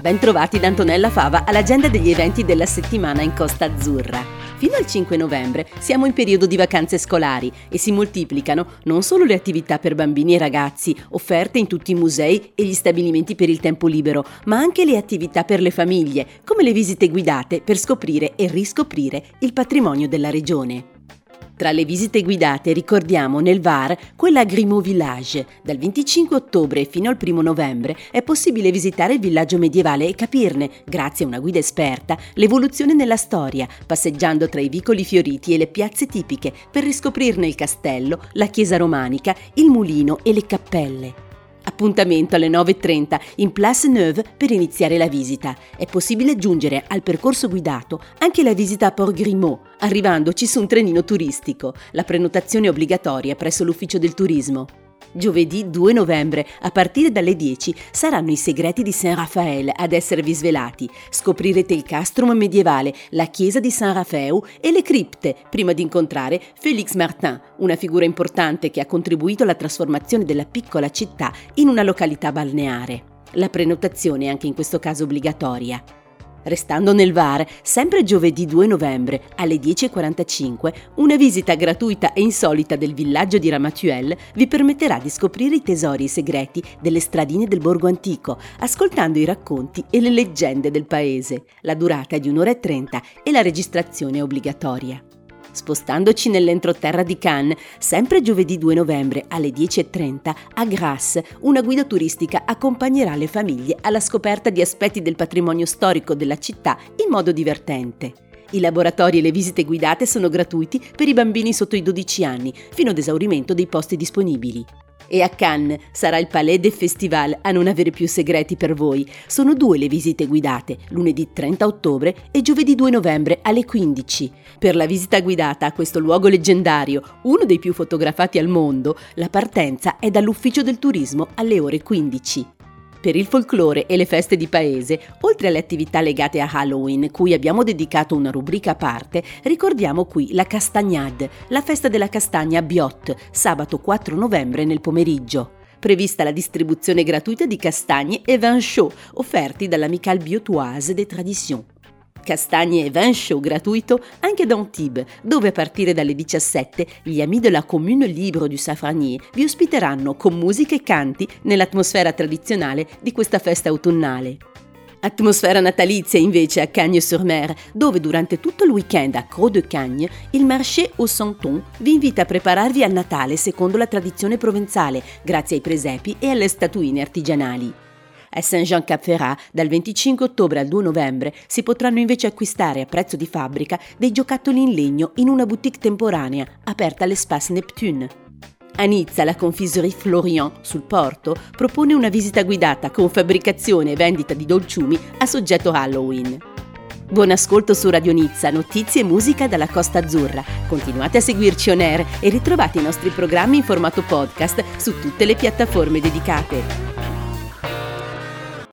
Bentrovati da Antonella Fava all'agenda degli eventi della settimana in Costa Azzurra. Fino al 5 novembre siamo in periodo di vacanze scolari e si moltiplicano non solo le attività per bambini e ragazzi offerte in tutti i musei e gli stabilimenti per il tempo libero, ma anche le attività per le famiglie, come le visite guidate per scoprire e riscoprire il patrimonio della regione. Tra le visite guidate ricordiamo nel VAR quella a Grimaud Village. Dal 25 ottobre fino al 1 novembre è possibile visitare il villaggio medievale e capirne, grazie a una guida esperta, l'evoluzione nella storia, passeggiando tra i vicoli fioriti e le piazze tipiche per riscoprirne il castello, la chiesa romanica, il mulino e le cappelle. Appuntamento alle 9.30 in Place Neuve per iniziare la visita. È possibile aggiungere al percorso guidato anche la visita a Port Grimaud, arrivandoci su un trenino turistico. La prenotazione è obbligatoria presso l'ufficio del turismo. Giovedì 2 novembre, a partire dalle 10, saranno i segreti di Saint Raphael ad esservi svelati. Scoprirete il castrum medievale, la chiesa di San Raffaele e le cripte, prima di incontrare Félix Martin, una figura importante che ha contribuito alla trasformazione della piccola città in una località balneare. La prenotazione è anche in questo caso obbligatoria. Restando nel VAR, sempre giovedì 2 novembre alle 10.45, una visita gratuita e insolita del villaggio di Ramatuelle vi permetterà di scoprire i tesori segreti delle stradine del borgo antico, ascoltando i racconti e le leggende del paese. La durata è di un'ora e trenta e la registrazione è obbligatoria. Spostandoci nell'entroterra di Cannes, sempre giovedì 2 novembre alle 10.30, a Grasse, una guida turistica accompagnerà le famiglie alla scoperta di aspetti del patrimonio storico della città in modo divertente. I laboratori e le visite guidate sono gratuiti per i bambini sotto i 12 anni, fino ad esaurimento dei posti disponibili. E a Cannes sarà il Palais des Festival a non avere più segreti per voi. Sono due le visite guidate, lunedì 30 ottobre e giovedì 2 novembre alle 15. Per la visita guidata a questo luogo leggendario, uno dei più fotografati al mondo, la partenza è dall'ufficio del turismo alle ore 15. Per il folklore e le feste di paese, oltre alle attività legate a Halloween, cui abbiamo dedicato una rubrica a parte, ricordiamo qui la Castagnade, la festa della castagna a Biot, sabato 4 novembre nel pomeriggio prevista la distribuzione gratuita di castagne e vin chaud offerti dall'Amicale Biotoise des Traditions. Castagne e vin chaud gratuito anche da Antibes, dove a partire dalle 17 gli Amis de la Commune Libre du Safranier vi ospiteranno con musica e canti nell'atmosfera tradizionale di questa festa autunnale. Atmosfera natalizia invece a Cagnes-sur-Mer, dove durante tutto il weekend a Croix de Cagnes il marché au Santon vi invita a prepararvi al Natale secondo la tradizione provenzale, grazie ai presepi e alle statuine artigianali. A Saint-Jean-Cap-Ferrat, dal 25 ottobre al 2 novembre, si potranno invece acquistare a prezzo di fabbrica dei giocattoli in legno in una boutique temporanea aperta all'Espace Neptune. A Nizza la Confiserie Florian sul porto propone una visita guidata con fabbricazione e vendita di dolciumi a soggetto Halloween. Buon ascolto su Radio Nizza, notizie e musica dalla Costa Azzurra. Continuate a seguirci on air e ritrovate i nostri programmi in formato podcast su tutte le piattaforme dedicate.